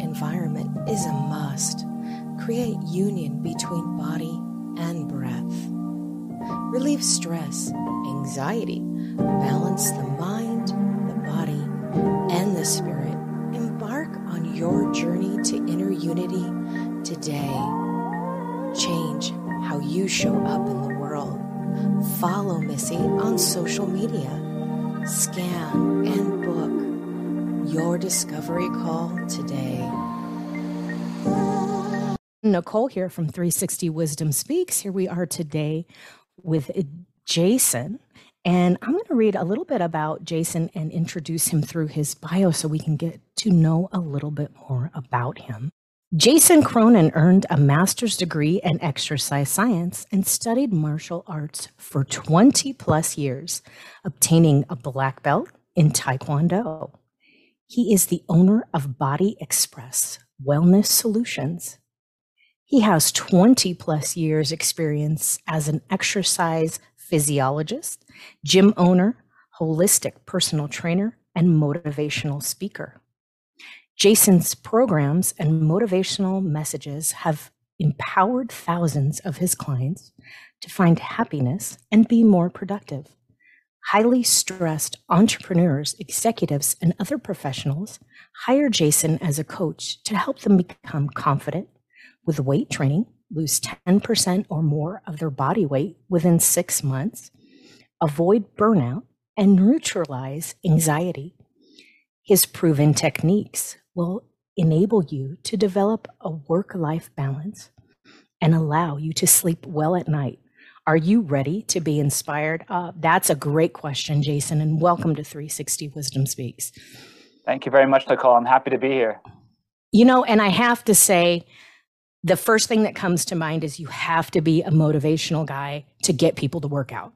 environment is a must. Create union between body and breath. Relieve stress, anxiety, balance the mind, the body, and the spirit. Embark on your journey to inner unity today. Change how you show up in the world. Follow Missy on social media. Scan your discovery call today. Nicole here from 360 Wisdom Speaks. Here we are today with Jason. And I'm going to read a little bit about Jason and introduce him through his bio so we can get to know a little bit more about him. Jason Cronin earned a master's degree in exercise science and studied martial arts for 20 plus years, obtaining a black belt in Taekwondo. He is the owner of Body Express Wellness Solutions. He has 20 plus years experience as an exercise physiologist, gym owner, holistic personal trainer, and motivational speaker. Jason's programs and motivational messages have empowered thousands of his clients to find happiness and be more productive. Highly stressed entrepreneurs, executives, and other professionals hire Jason as a coach to help them become confident with weight training, lose 10% or more of their body weight within six months, avoid burnout, and neutralize anxiety. His proven techniques will enable you to develop a work life balance and allow you to sleep well at night. Are you ready to be inspired? Uh, that's a great question, Jason, and welcome to 360 Wisdom Speaks. Thank you very much, Nicole. I'm happy to be here. You know, and I have to say, the first thing that comes to mind is you have to be a motivational guy to get people to work out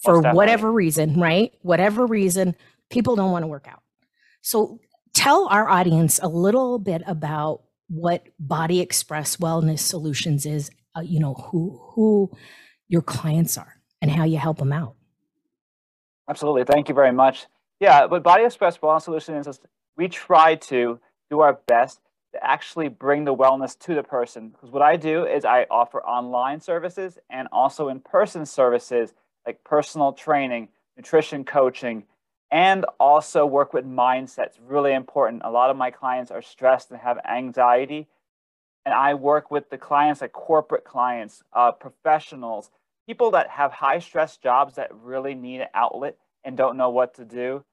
for whatever reason, right? Whatever reason, people don't want to work out. So tell our audience a little bit about what Body Express Wellness Solutions is. Uh, you know who who your clients are and how you help them out. Absolutely, thank you very much. Yeah, but Body Express Wellness Solutions is, we try to do our best to actually bring the wellness to the person. Because what I do is I offer online services and also in person services like personal training, nutrition coaching, and also work with mindsets really important a lot of my clients are stressed and have anxiety and i work with the clients like corporate clients uh, professionals people that have high stress jobs that really need an outlet and don't know what to do.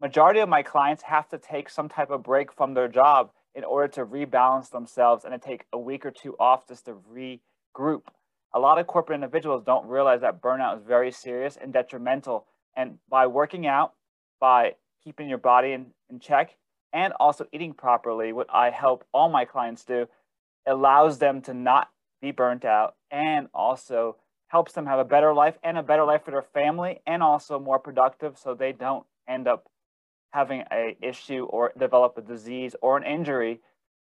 Majority of my clients have to take some type of break from their job in order to rebalance themselves and to take a week or two off just to regroup. A lot of corporate individuals don't realize that burnout is very serious and detrimental. And by working out by keeping your body in, in check and also eating properly, what I help all my clients do, allows them to not be burnt out and also helps them have a better life and a better life for their family and also more productive so they don't end up having a issue or develop a disease or an injury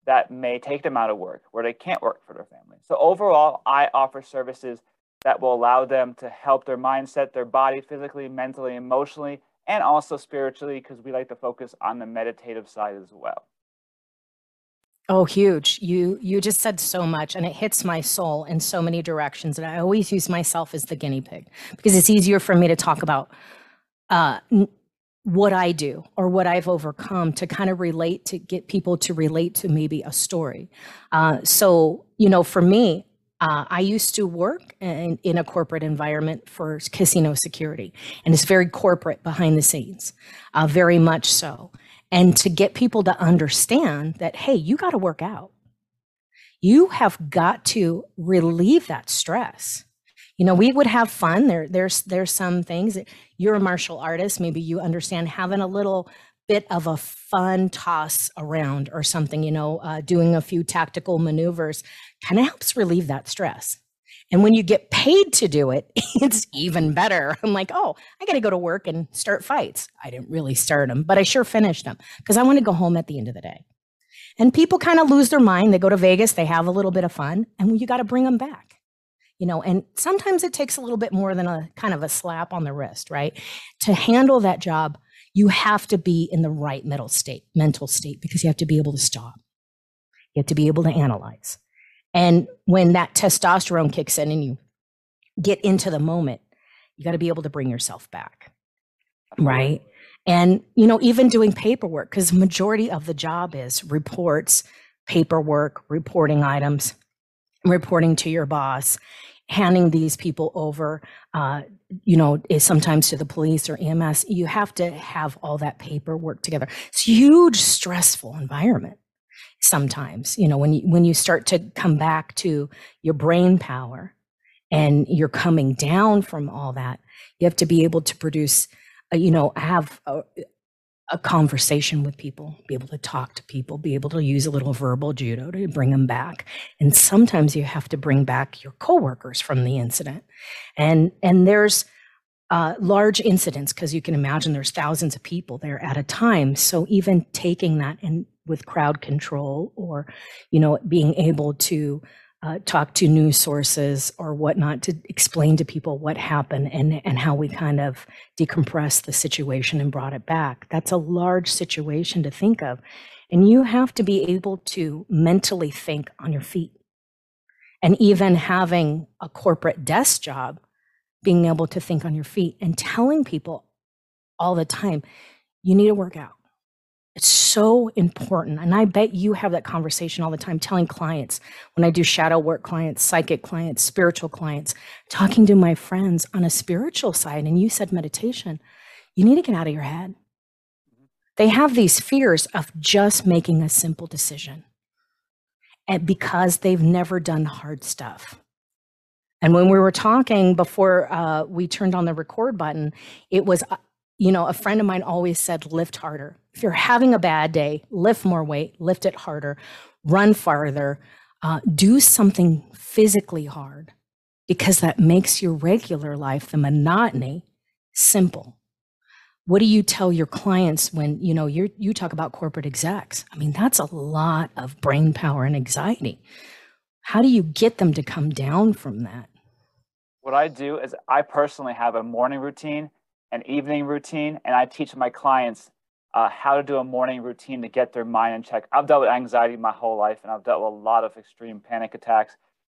that may take them out of work where they can't work for their family. So overall, I offer services that will allow them to help their mindset, their body physically, mentally, emotionally and also spiritually because we like to focus on the meditative side as well. Oh, huge. You you just said so much and it hits my soul in so many directions. And I always use myself as the guinea pig because it's easier for me to talk about uh, what I do or what I've overcome to kind of relate to get people to relate to maybe a story. Uh, so, you know, for me, uh, I used to work in, in, a corporate environment for casino security, and it's very corporate behind the scenes, uh, very much so. And to get people to understand that, hey, you got to work out. You have got to relieve that stress. You know, we would have fun. There, there's, there's some things. That, you're a martial artist. Maybe you understand having a little bit of a fun toss around or something, you know, uh, doing a few tactical maneuvers kind of helps relieve that stress. And when you get paid to do it, it's even better. I'm like, oh, I got to go to work and start fights. I didn't really start them, but I sure finished them because I want to go home at the end of the day. And people kind of lose their mind. They go to Vegas, they have a little bit of fun, and you got to bring them back. You know, and sometimes it takes a little bit more than a kind of a slap on the wrist, right? To handle that job You have to be in the right mental state, mental state, because you have to be able to stop. You have to be able to analyze. And when that testosterone kicks in and you get into the moment, you got to be able to bring yourself back. Right. And, you know, even doing paperwork, because majority of the job is reports, paperwork, reporting items, reporting to your boss, handing these people over, uh, you know, is sometimes to the police or EMS. You have to have all that paperwork together. It's a huge stressful environment sometimes, you know, when you, when you start to come back to your brain power and you're coming down from all that, you have to be able to produce, uh, you know, have a, a conversation with people, be able to talk to people, be able to use a little verbal judo to bring them back. And sometimes you have to bring back your coworkers from the incident. And and there's uh, large incidents because you can imagine there's thousands of people there at a time. So even taking that and with crowd control or, you know, being able to uh, talk to news sources or whatnot to explain to people what happened and, and how we kind of decompressed the situation and brought it back. That's a large situation to think of. And you have to be able to mentally think on your feet. And even having a corporate desk job, being able to think on your feet and telling people all the time, you need to work out it's so important. And I bet you have that conversation all the time, telling clients when I do shadow work clients, psychic clients, spiritual clients, talking to my friends on a spiritual side. And you said meditation, you need to get out of your head. They have these fears of just making a simple decision and because they've never done hard stuff. And when we were talking before uh, we turned on the record button, it was uh, you know, a friend of mine always said, lift harder. If you're having a bad day, lift more weight, lift it harder, run farther, uh, do something physically hard because that makes your regular life, the monotony, simple. What do you tell your clients when you know you you talk about corporate execs? I mean, that's a lot of brain power and anxiety. How do you get them to come down from that? What I do is I personally have a morning routine an evening routine, and I teach my clients uh, how to do a morning routine to get their mind in check. I've dealt with anxiety my whole life, and I've dealt with a lot of extreme panic attacks,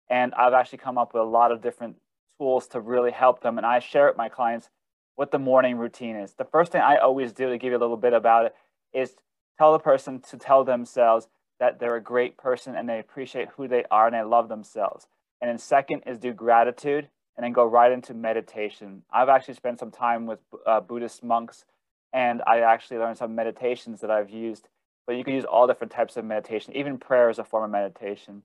and I've actually come up with a lot of different tools to really help them. And I share with my clients what the morning routine is. The first thing I always do to give you a little bit about it is tell the person to tell themselves that they're a great person and they appreciate who they are and they love themselves. And then second is do gratitude and then go right into meditation. I've actually spent some time with uh, Buddhist monks, and I actually learned some meditations that I've used. But you can use all different types of meditation. Even prayer is a form of meditation.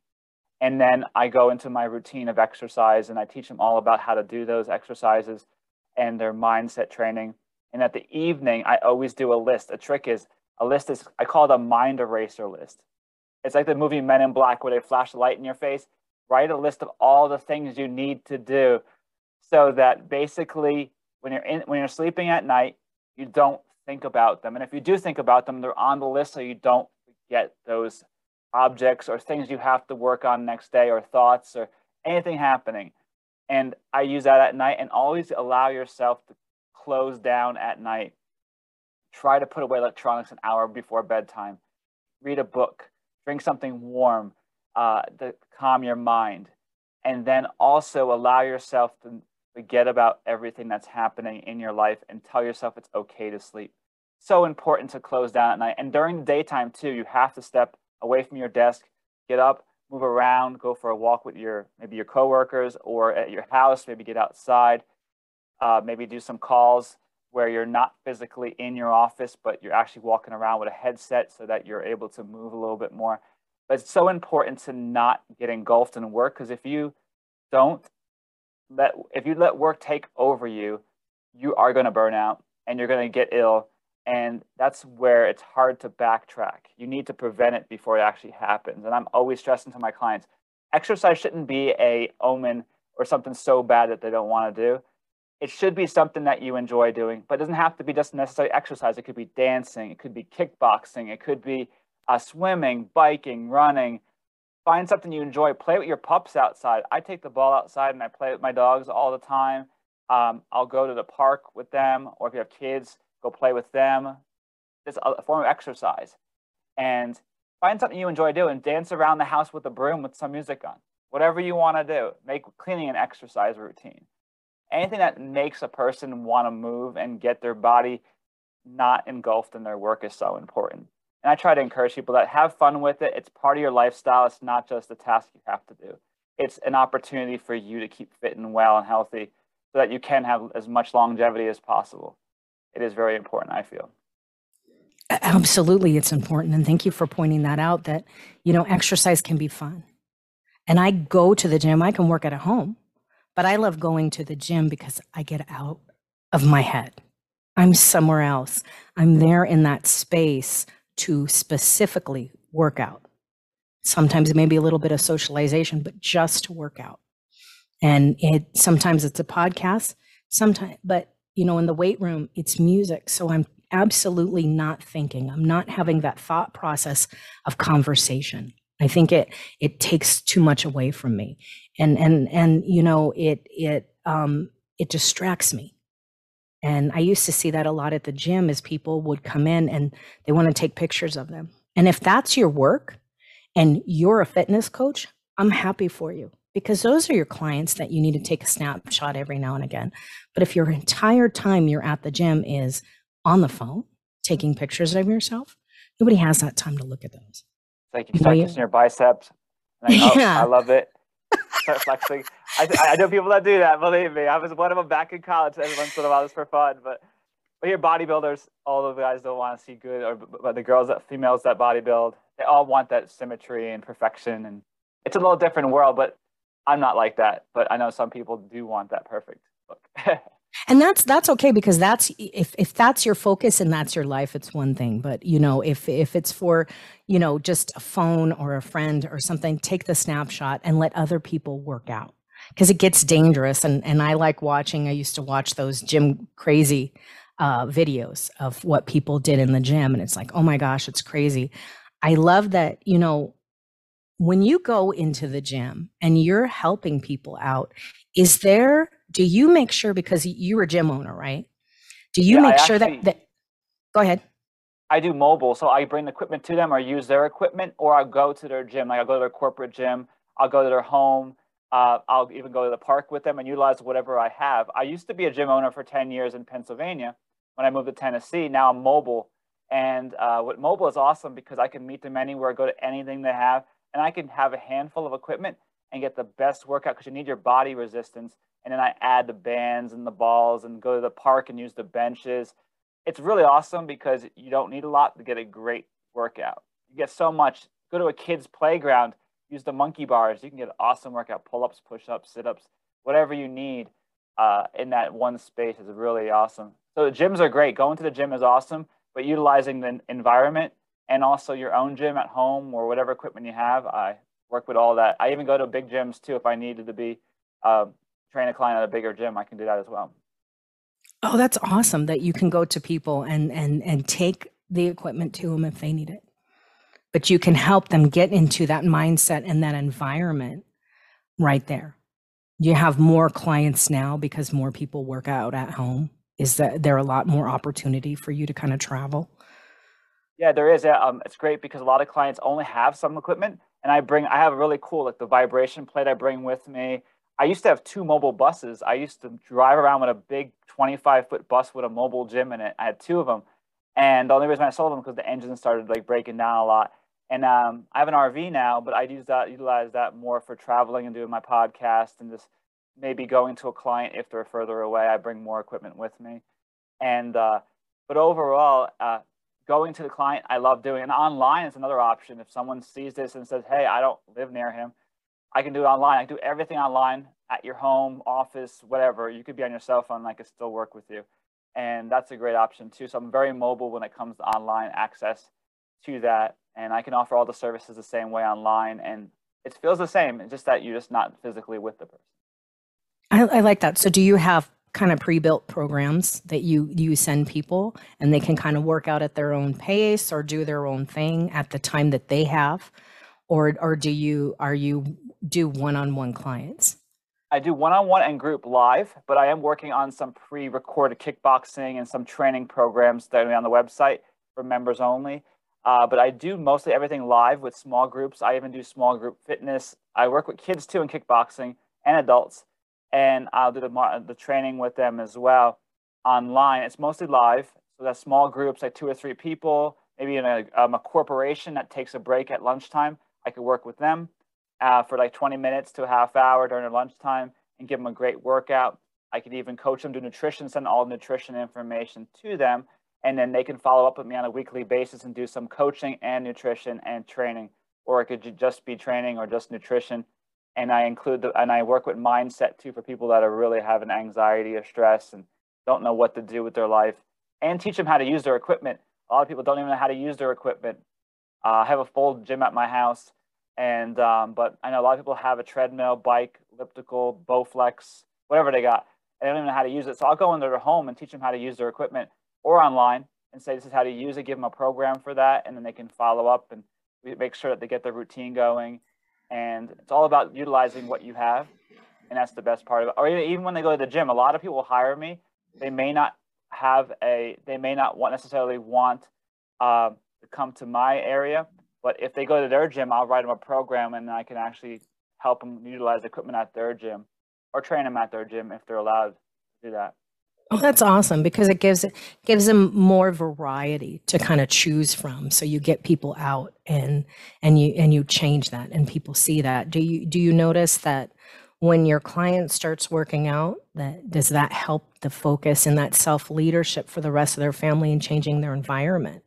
And then I go into my routine of exercise, and I teach them all about how to do those exercises and their mindset training. And at the evening, I always do a list. A trick is a list is I call it a mind eraser list. It's like the movie Men in Black where they flash the light in your face write a list of all the things you need to do so that basically when you're in when you're sleeping at night you don't think about them. And if you do think about them they're on the list so you don't forget those objects or things you have to work on next day or thoughts or anything happening. And i use that at night and always allow yourself to close down at night. Try to put away electronics an hour before bedtime. Read a book. Drink something warm uh, to calm your mind. And then also allow yourself to forget about everything that's happening in your life and tell yourself it's okay to sleep. So important to close down at night. And during the daytime, too, you have to step away from your desk, get up, move around, go for a walk with your maybe your coworkers or at your house, maybe get outside, uh, maybe do some calls where you're not physically in your office, but you're actually walking around with a headset so that you're able to move a little bit more. But it's so important to not get engulfed in work because if you don't let if you let work take over you, you are going to burn out and you're going to get ill and that's where it's hard to backtrack. You need to prevent it before it actually happens. And I'm always stressing to my clients, exercise shouldn't be a omen or something so bad that they don't want to do. It should be something that you enjoy doing, but it doesn't have to be just necessarily exercise. It could be dancing, it could be kickboxing, it could be uh, swimming, biking, running. Find something you enjoy. Play with your pups outside. I take the ball outside and I play with my dogs all the time. Um, I'll go to the park with them, or if you have kids, go play with them. It's a form of exercise. And find something you enjoy doing. Dance around the house with a broom with some music on. Whatever you want to do. Make cleaning an exercise routine. Anything that makes a person want to move and get their body not engulfed in their work is so important. And I try to encourage people that have fun with it. It's part of your lifestyle. It's not just a task you have to do. It's an opportunity for you to keep fit and well and healthy so that you can have as much longevity as possible. It is very important, I feel. Absolutely, it's important. And thank you for pointing that out that, you know, exercise can be fun. And I go to the gym, I can work at home, but I love going to the gym because I get out of my head. I'm somewhere else. I'm there in that space to specifically work out. Sometimes it may be a little bit of socialization, but just to work out. And it sometimes it's a podcast, sometimes, but you know, in the weight room, it's music. So I'm absolutely not thinking. I'm not having that thought process of conversation. I think it it takes too much away from me. And and and you know, it it um it distracts me. And I used to see that a lot at the gym as people would come in and they want to take pictures of them. And if that's your work and you're a fitness coach, I'm happy for you because those are your clients that you need to take a snapshot every now and again. But if your entire time you're at the gym is on the phone taking pictures of yourself, nobody has that time to look at those. It's like you start kissing your biceps. Oh, yeah. I love it. Start flexing. I, I know people that do that. Believe me, I was one of them back in college. Every once in a just for fun. But but here, bodybuilders, all the guys don't want to see good, or but the girls that females that bodybuild, they all want that symmetry and perfection, and it's a little different world. But I'm not like that. But I know some people do want that perfect look. and that's that's okay because that's if if that's your focus and that's your life it's one thing. But you know if if it's for you know just a phone or a friend or something take the snapshot and let other people work out. Because it gets dangerous. And and i like watching i used to watch those gym crazy uh, videos of what people did in the gym. And it's like oh my gosh it's crazy. I love that you know when you go into the gym and you're helping people out is there do you make sure because you're a gym owner, right? Do you yeah, make I sure actually, that, that go ahead. I do mobile, so I bring the equipment to them or use their equipment, or I'll go to their gym. Like I'll go to their corporate gym, I'll go to their home, uh, I'll even go to the park with them and utilize whatever I have. I used to be a gym owner for 10 years in Pennsylvania. When I moved to Tennessee, now I'm mobile. And uh, what mobile is awesome because I can meet them anywhere, go to anything they have, and I can have a handful of equipment and get the best workout because you need your body resistance and then I add the bands and the balls and go to the park and use the benches. It's really awesome because you don't need a lot to get a great workout. You get so much. Go to a kid's playground, use the monkey bars. You can get an awesome workout, pull ups, push ups, sit ups, whatever you need uh, in that one space is really awesome. So the gyms are great. Going to the gym is awesome, but utilizing the environment and also your own gym at home or whatever equipment you have, I work with all that. I even go to big gyms too if I needed to be. Uh, train a client at a bigger gym, I can do that as well. Oh, that's awesome that you can go to people and and and take the equipment to them if they need it. But you can help them get into that mindset and that environment right there. You have more clients now because more people work out at home. Is that there a lot more opportunity for you to kind of travel? Yeah, there is. Um, it's great because a lot of clients only have some equipment, and I bring. I have a really cool like the vibration plate I bring with me. I used to have two mobile buses. I used to drive around with a big 25 foot bus with a mobile gym in it. I had two of them. And the only reason I sold them because the engine started like breaking down a lot. And um, I have an RV now, but I use that, utilize that more for traveling and doing my podcast and just maybe going to a client if they're further away. I bring more equipment with me. And, uh, but overall, uh, going to the client, I love doing. And online is another option. If someone sees this and says, hey, I don't live near him, I can do it online. I do everything online at your home, office, whatever. You could be on your cell phone and I could still work with you. And that's a great option too. So I'm very mobile when it comes to online access to that. And I can offer all the services the same way online. And it feels the same, it's just that you're just not physically with the person. I, I like that. So do you have kind of pre-built programs that you you send people and they can kind of work out at their own pace or do their own thing at the time that they have or or do you are you do one-on-one clients? I do one-on-one and group live, but I am working on some pre-recorded kickboxing and some training programs that are on the website for members only. Uh, but I do mostly everything live with small groups. I even do small group fitness. I work with kids too in kickboxing and adults, and I'll do the the training with them as well online. It's mostly live, so that's small groups, like two or three people. Maybe in a, um, a corporation that takes a break at lunchtime, I could work with them uh, for like 20 minutes to a half hour during their lunchtime and give them a great workout. I could even coach them to nutrition, send all nutrition information to them, and then they can follow up with me on a weekly basis and do some coaching and nutrition and training, or it could just be training or just nutrition. And I include the and I work with mindset too for people that are really having anxiety or stress and don't know what to do with their life, and teach them how to use their equipment. A lot of people don't even know how to use their equipment. Uh, I have a full gym at my house and um, but I know a lot of people have a treadmill, bike, elliptical, Bowflex, whatever they got, and they don't even know how to use it. So I'll go into their home and teach them how to use their equipment or online and say this is how to use it. Give them a program for that, and then they can follow up and make sure that they get their routine going. And it's all about utilizing what you have, and that's the best part of it. Or even when they go to the gym, a lot of people hire me. They may not have a, they may not want necessarily want uh, to come to my area but if they go to their gym, I'll write them a program and I can actually help them utilize equipment at their gym or train them at their gym if they're allowed to do that. Oh, that's awesome because it gives gives them more variety to kind of choose from. So you get people out and and you and you change that and people see that. Do you do you notice that when your client starts working out that does that help the focus and that self leadership for the rest of their family and changing their environment?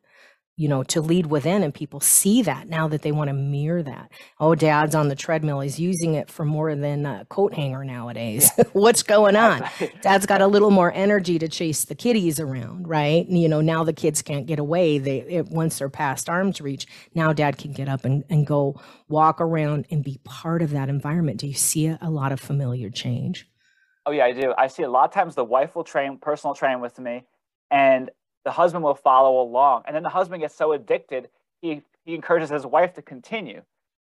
You know, to lead within and people see that now that they want to mirror that. Oh, dad's on the treadmill. He's using it for more than a coat hanger nowadays. Yeah. What's going on? Dad's got a little more energy to chase the kiddies around, right? And, you know, now the kids can't get away. They it, once they're past arm's reach, now dad can get up and, and go walk around and be part of that environment. Do you see a, a lot of familiar change? Oh yeah, I do. I see a lot of times the wife will train personal train with me and the husband will follow along. And then the husband gets so addicted, he, he encourages his wife to continue,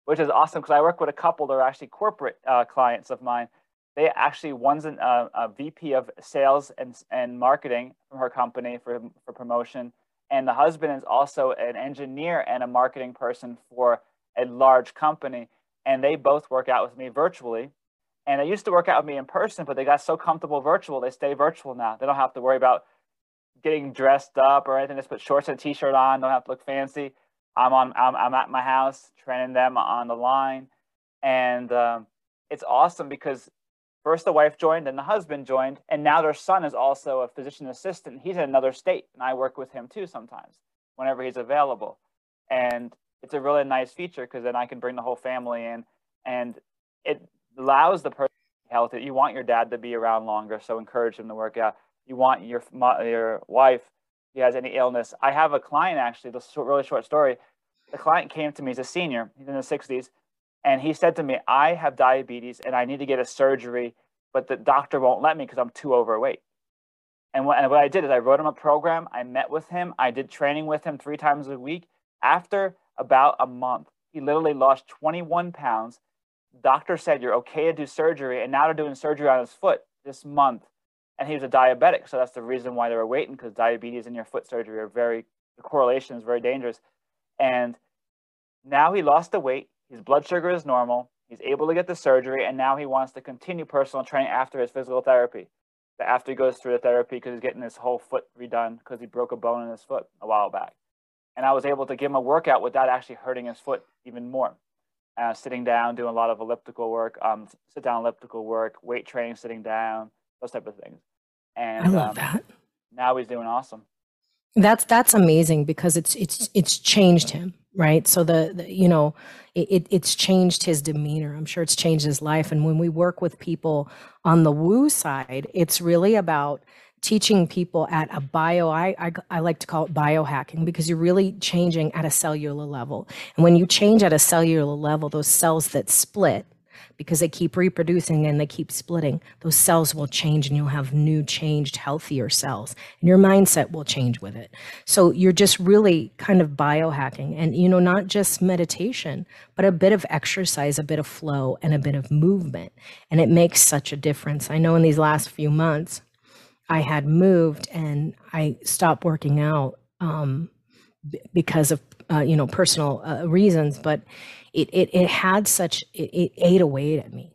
which is awesome because I work with a couple that are actually corporate uh, clients of mine. They actually, one's an, uh, a VP of sales and, and marketing from her company for, for promotion. And the husband is also an engineer and a marketing person for a large company. And they both work out with me virtually. And they used to work out with me in person, but they got so comfortable virtual, they stay virtual now. They don't have to worry about getting dressed up or anything. Just put shorts and a t-shirt on. Don't have to look fancy. I'm on. I'm, I'm at my house training them on the line, and um, it's awesome because first the wife joined, and the husband joined, and now their son is also a physician assistant. He's in another state, and I work with him too sometimes whenever he's available. And it's a really nice feature because then I can bring the whole family in, and it allows the person to health. You want your dad to be around longer, so encourage him to work out you want your your wife he has any illness. I have a client actually. This really short story. The client came to me. He's a senior. He's in his 60s, and he said to me, "I have diabetes and I need to get a surgery, but the doctor won't let me because I'm too overweight." And what, and what I did is I wrote him a program. I met with him. I did training with him three times a week. After about a month, he literally lost 21 pounds. doctor said, "You're okay to do surgery," and now they're doing surgery on his foot this month and he was a diabetic. So that's the reason why they were waiting because diabetes and your foot surgery are very, the correlation is very dangerous. And now he lost the weight. His blood sugar is normal. He's able to get the surgery. And now he wants to continue personal training after his physical therapy. After he goes through the therapy because he's getting his whole foot redone because he broke a bone in his foot a while back. And I was able to give him a workout without actually hurting his foot even more. Uh, sitting down, doing a lot of elliptical work, um, sit down elliptical work, weight training, sitting down, those type of things. And I love um, that. Now he's doing awesome. That's that's amazing because it's it's it's changed him, right? So the, the you know it, it's changed his demeanor. I'm sure it's changed his life. And when we work with people on the woo side, it's really about teaching people at a bio I, I, I like to call it biohacking because you're really changing at a cellular level and when you change at a cellular level those cells that split because they keep reproducing and they keep splitting. Those cells will change and you'll have new, changed, healthier cells. And your mindset will change with it. So you're just really kind of biohacking and, you know, not just meditation, but a bit of exercise, a bit of flow, and a bit of movement. And it makes such a difference. I know in these last few months, I had moved and I stopped working out um, b- because of uh, you know personal uh, reasons, but it, it it had such it, it ate away at me,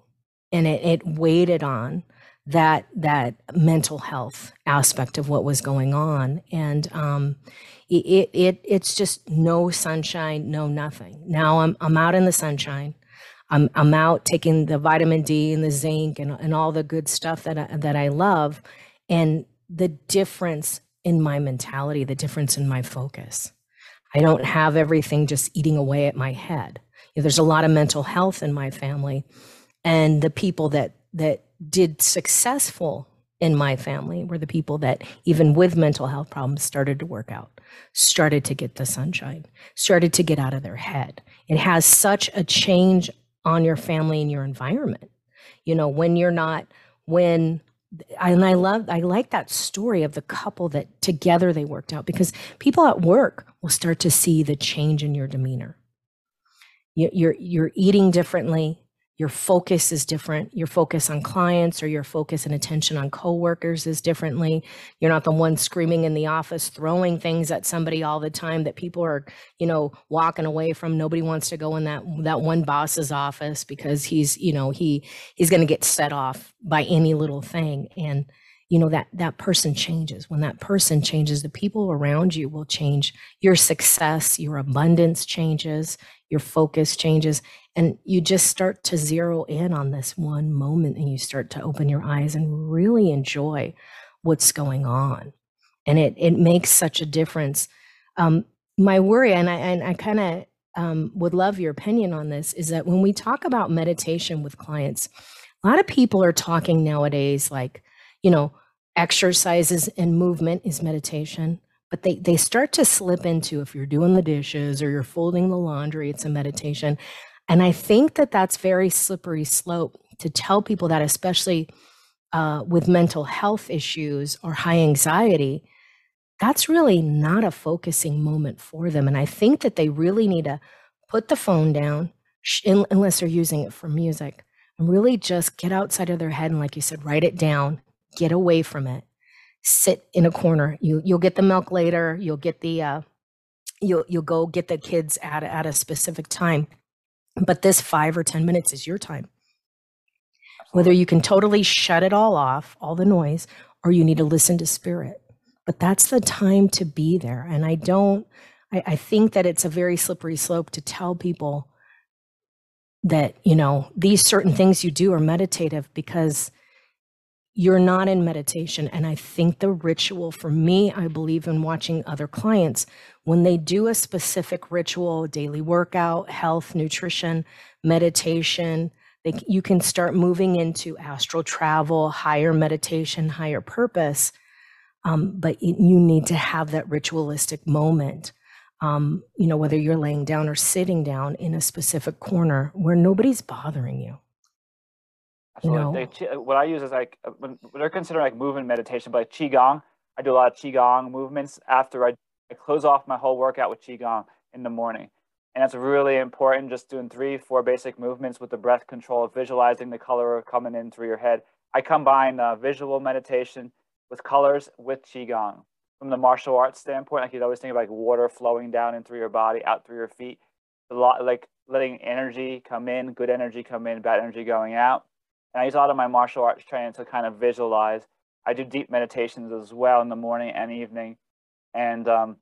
and it it waited on that that mental health aspect of what was going on, and um, it, it it's just no sunshine, no nothing. Now I'm I'm out in the sunshine. I'm I'm out taking the vitamin D and the zinc and, and all the good stuff that I, that I love, and the difference in my mentality, the difference in my focus. I don't have everything just eating away at my head. You know, there's a lot of mental health in my family, and the people that that did successful in my family were the people that even with mental health problems started to work out, started to get the sunshine, started to get out of their head. It has such a change on your family and your environment. You know, when you're not when and I love I like that story of the couple that together they worked out because people at work will start to see the change in your demeanor. You're you're eating differently your focus is different. Your focus on clients or your focus and attention on coworkers is differently. You're not the one screaming in the office throwing things at somebody all the time that people are you know walking away from. Nobody wants to go in that that one boss's office because he's you know he he's going to get set off by any little thing. And you know that that person changes. When that person changes the people around you will change. Your success your abundance changes your focus changes and you just start to zero in on this one moment and you start to open your eyes and really enjoy what's going on. And it it makes such a difference. Um, my worry and i and i kind of um, would love your opinion on this is that when we talk about meditation with clients a lot of people are talking nowadays like you know exercises and movement is meditation but they they start to slip into if you're doing the dishes or you're folding the laundry it's a meditation. And i think that that's very slippery slope to tell people that especially uh, with mental health issues or high anxiety that's really not a focusing moment for them. And i think that they really need to put the phone down unless they're using it for music and really just get outside of their head and like you said write it down get away from it sit in a corner. You you'll get the milk later. You'll get the uh, you'll you'll go get the kids at at a specific time, but this five or ten minutes is your time. Whether you can totally shut it all off, all the noise, or you need to listen to spirit. But that's the time to be there. And I don't. I, I think that it's a very slippery slope to tell people that you know these certain things you do are meditative because you're not in meditation. And I think the ritual for me, I believe in watching other clients when they do a specific ritual, daily workout, health, nutrition, meditation, they, you can start moving into astral travel, higher meditation, higher purpose. Um, but you need to have that ritualistic moment. Um, you know, whether you're laying down or sitting down in a specific corner where nobody's bothering you. You know? They, what I use is like uh, when they're considering like movement meditation, but like qigong. I do a lot of qigong movements after I, I close off my whole workout with qigong in the morning, and that's really important. Just doing three, four basic movements with the breath control, visualizing the color coming in through your head. I combine uh, visual meditation with colors with qigong. From the martial arts standpoint, like you'd always think of like water flowing down in through your body, out through your feet. A lot like letting energy come in, good energy come in, bad energy going out and I use a lot of my martial arts training to kind of visualize. I do deep meditations as well in the morning and evening. And um,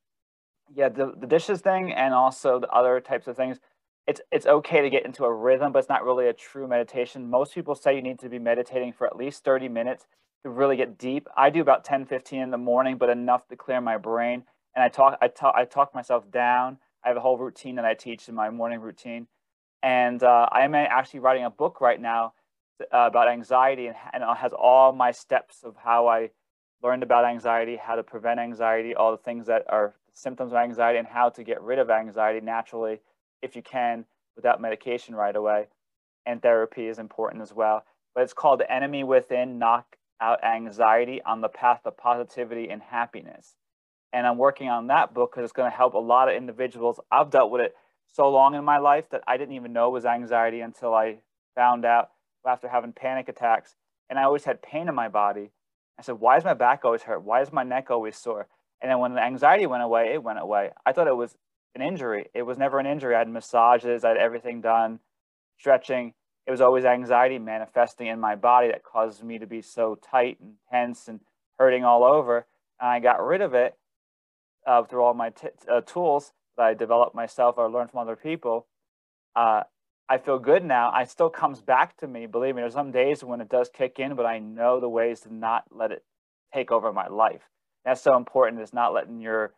yeah, the, the dishes thing and also the other types of things, it's, it's okay to get into a rhythm, but it's not really a true meditation. Most people say you need to be meditating for at least 30 minutes to really get deep. I do about 10, 15 in the morning, but enough to clear my brain. And I talk, I talk, I talk myself down. I have a whole routine that I teach in my morning routine. And uh, I am actually writing a book right now uh, about anxiety and, and has all my steps of how I learned about anxiety, how to prevent anxiety, all the things that are symptoms of anxiety, and how to get rid of anxiety naturally if you can without medication right away. and therapy is important as well. But it's called Enemy Within Knock Out Anxiety on the Path of Positivity and Happiness. And I'm working on that book because it's going to help a lot of individuals. I've dealt with it so long in my life that I didn't even know it was anxiety until I found out after having panic attacks. And I always had pain in my body. I said, Why is my back always hurt? Why is my neck always sore? And then when the anxiety went away, it went away. I thought it was an injury. It was never an injury. I had massages, I had everything done, stretching. It was always anxiety manifesting in my body that caused me to be so tight and tense and hurting all over. And I got rid of it uh, through all my t- uh, tools that I developed myself or learned from other people. Uh, I feel good now. It still comes back to me. Believe me, there's some days when it does kick in, but I know the ways to not let it take over my life. That's so important is not letting your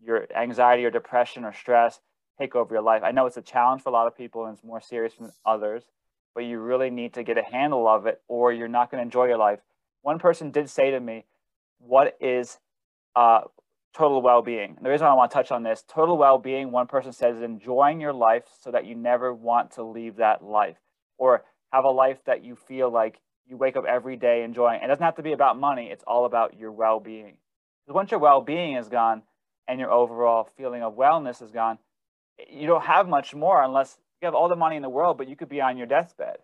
your anxiety or depression or stress take over your life. I know it's a challenge for a lot of people and it's more serious than others, but you really need to get a handle of it or you're not going to enjoy your life. One person did say to me, What is uh, total well being? The reason I want to touch on this total well being, one person says, is enjoying your life so that you never want to leave that life or have a life that you feel like you wake up every day enjoying. It doesn't have to be about money, it's all about your well being. Because once your well being is gone and your overall feeling of wellness is gone, you don't have much more unless you have all the money in the world, but you could be on your deathbed.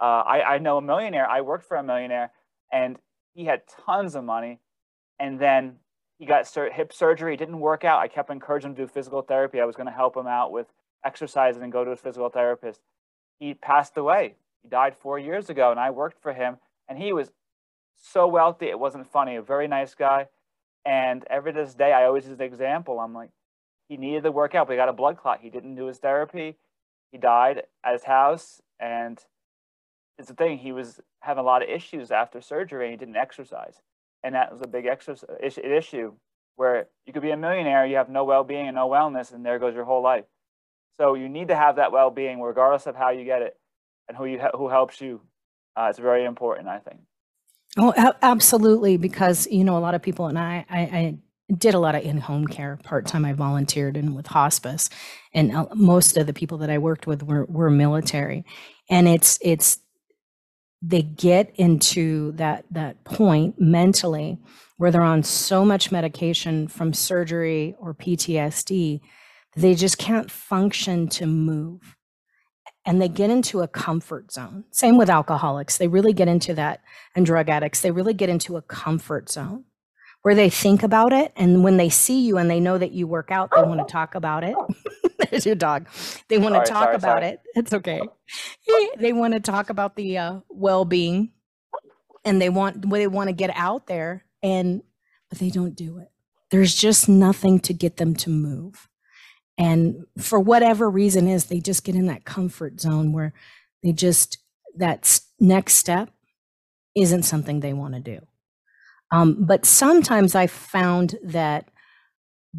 Uh, I, I know a millionaire, I worked for a millionaire, and he had tons of money. And then he got sur- hip surgery, it didn't work out. I kept encouraging him to do physical therapy. I was going to help him out with exercises and go to his physical therapist. He passed away. He died four years ago, and I worked for him. And he was so wealthy, it wasn't funny. A very nice guy. And every this day, I always use the example. I'm like, he needed the workout, but he got a blood clot. He didn't do his therapy. He died at his house. And it's the thing, he was having a lot of issues after surgery and he didn't exercise. And that was a big exercise issue where you could be a millionaire, you have no well being and no wellness, and there goes your whole life. So you need to have that well being, regardless of how you get it and who you who helps you. Uh, it's very important, I think. Oh, absolutely. Because, you know, a lot of people, and I, I, I did a lot of in-home care part-time i volunteered in with hospice and uh, most of the people that i worked with were, were military and it's it's they get into that that point mentally where they're on so much medication from surgery or ptsd they just can't function to move and they get into a comfort zone. Same with alcoholics. They really get into that, and drug addicts, they really get into a comfort zone where they think about it. And when they see you and they know that you work out, they want to talk about it. There's your dog. They want sorry, to talk sorry, about sorry. it. It's okay. they want to talk about the uh, well being and they want, they want to get out there, and, but they don't do it. There's just nothing to get them to move. And for whatever reason is, they just get in that comfort zone where they just, that next step isn't something they want to do. Um, but sometimes I found that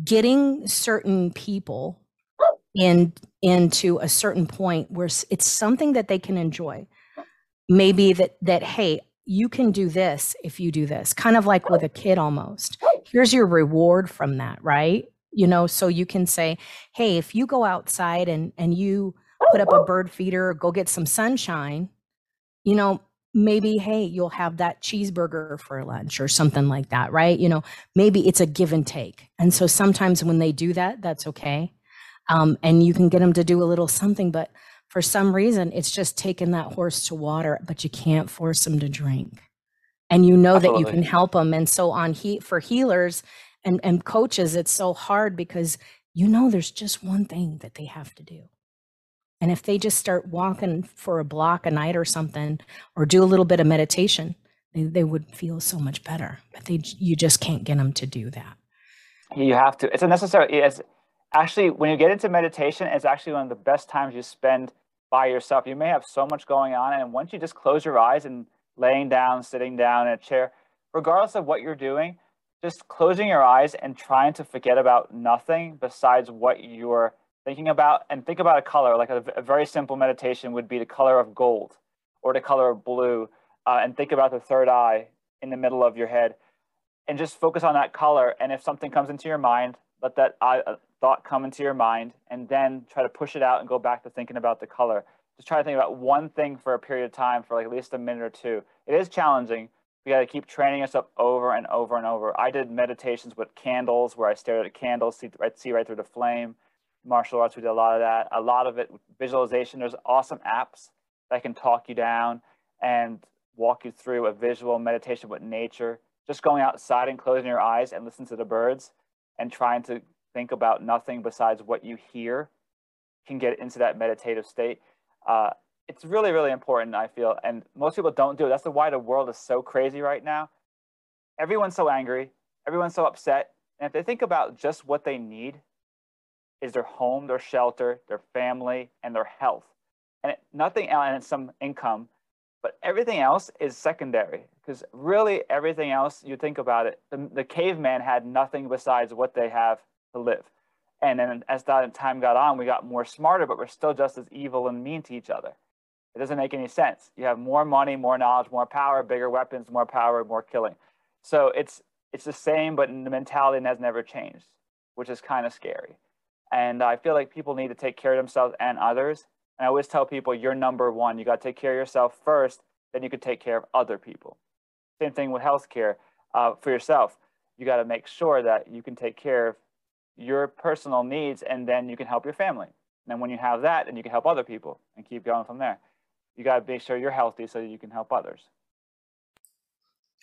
getting certain people in into a certain point where it's something that they can enjoy. Maybe that that hey, you can do this if you do this. Kind of like with a kid almost. Here's your reward from that, right? you know so you can say hey if you go outside and and you put up a bird feeder go get some sunshine you know maybe hey you'll have that cheeseburger for lunch or something like that right you know maybe it's a give and take and so sometimes when they do that that's okay um, and you can get them to do a little something but for some reason it's just taking that horse to water but you can't force them to drink. And you know Absolutely. that you can help them and so on heat for healers and and coaches it's so hard because you know there's just one thing that they have to do. And if they just start walking for a block a night or something or do a little bit of meditation they, they would feel so much better but they you just can't get them to do that. You have to it's a necessary it's actually when you get into meditation it's actually one of the best times you spend by yourself. You may have so much going on and once you just close your eyes and laying down sitting down in a chair regardless of what you're doing just closing your eyes and trying to forget about nothing besides what you're thinking about and think about a color. Like a, a very simple meditation would be the color of gold or the color of blue uh, and think about the third eye in the middle of your head and just focus on that color and if something comes into your mind let that eye, uh, thought come into your mind and then try to push it out and go back to thinking about the color just try to think about one thing for a period of time for like at least a minute or two. It is challenging. We got to keep training us up over and over and over. I did meditations with candles where I stared at a candle, see see right through the flame. Martial arts, we did a lot of that. A lot of it visualization. There's awesome apps that can talk you down and walk you through a visual meditation with nature. Just going outside and closing your eyes and listening to the birds and trying to think about nothing besides what you hear can get into that meditative state. Uh, it's really, really important, I feel. And most people don't do it. That's the why the world is so crazy right now. Everyone's so angry, everyone's so upset. And if they think about just what they need is their home, their shelter, their family, and their health. And nothing else, and some income, but everything else is secondary because really everything else, you think about it, the, the caveman had nothing besides what they have to live. And then as that time got on, we got more smarter, but we're still just as evil and mean to each other. It doesn't make any sense. You have more money, more knowledge, more power, bigger weapons, more power, more killing. So it's it's the same, but the mentality has never changed, which is kind of scary. And I feel like people need to take care of themselves and others. And I always tell people, you're number one. You got to take care of yourself first, then you can take care of other people. Same thing with healthcare uh, for yourself. You got to make sure that you can take care of your personal needs and then you can help your family. And then when you have that, then you can help other people and keep going from there. You got to make sure you're healthy so you can help others.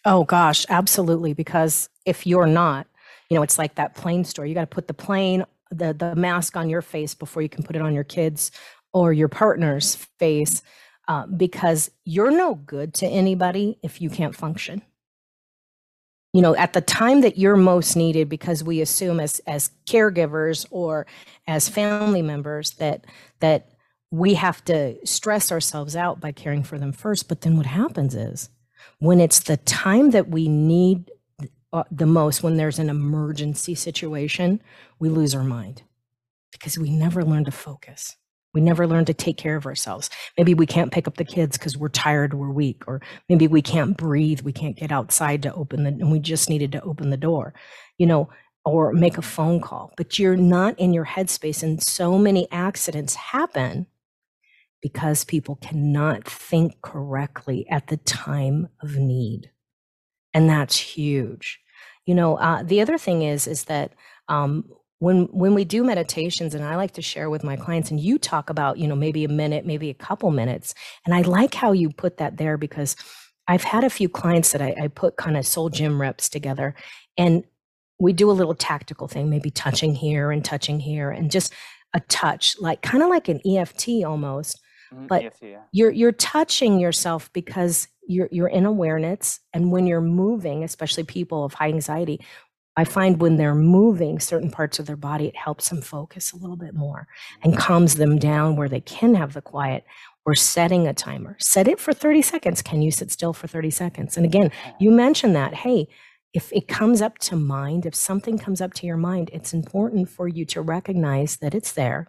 Oh gosh, absolutely. Because if you're not, you know, it's like that plane story. You got to put the plane, the the mask on your face before you can put it on your kids or your partner's face, uh, because you're no good to anybody if you can't function you know at the time that you're most needed because we assume as as caregivers or as family members that that we have to stress ourselves out by caring for them first. But then what happens is when it's the time that we need uh, the most when there's an emergency situation we lose our mind because we never learn to focus we never learn to take care of ourselves. Maybe we can't pick up the kids because we're tired, we're weak, or maybe we can't breathe, we can't get outside to open the, and we just needed to open the door, you know, or make a phone call. But you're not in your headspace, and so many accidents happen because people cannot think correctly at the time of need, and that's huge. You know, uh, the other thing is is that um, when when we do meditations and i like to share with my clients and you talk about you know maybe a minute maybe a couple minutes and i like how you put that there because i've had a few clients that i, I put kind of soul gym reps together and we do a little tactical thing maybe touching here and touching here and just a touch like kind of like an eft almost mm-hmm, but EFT, yeah. you're you're touching yourself because you're you're in awareness and when you're moving especially people of high anxiety I find when they're moving certain parts of their body, it helps them focus a little bit more and calms them down where they can have the quiet or setting a timer. Set it for 30 seconds. Can you sit still for 30 seconds? And again, you mentioned that, hey, if it comes up to mind, if something comes up to your mind, it's important for you to recognize that it's there,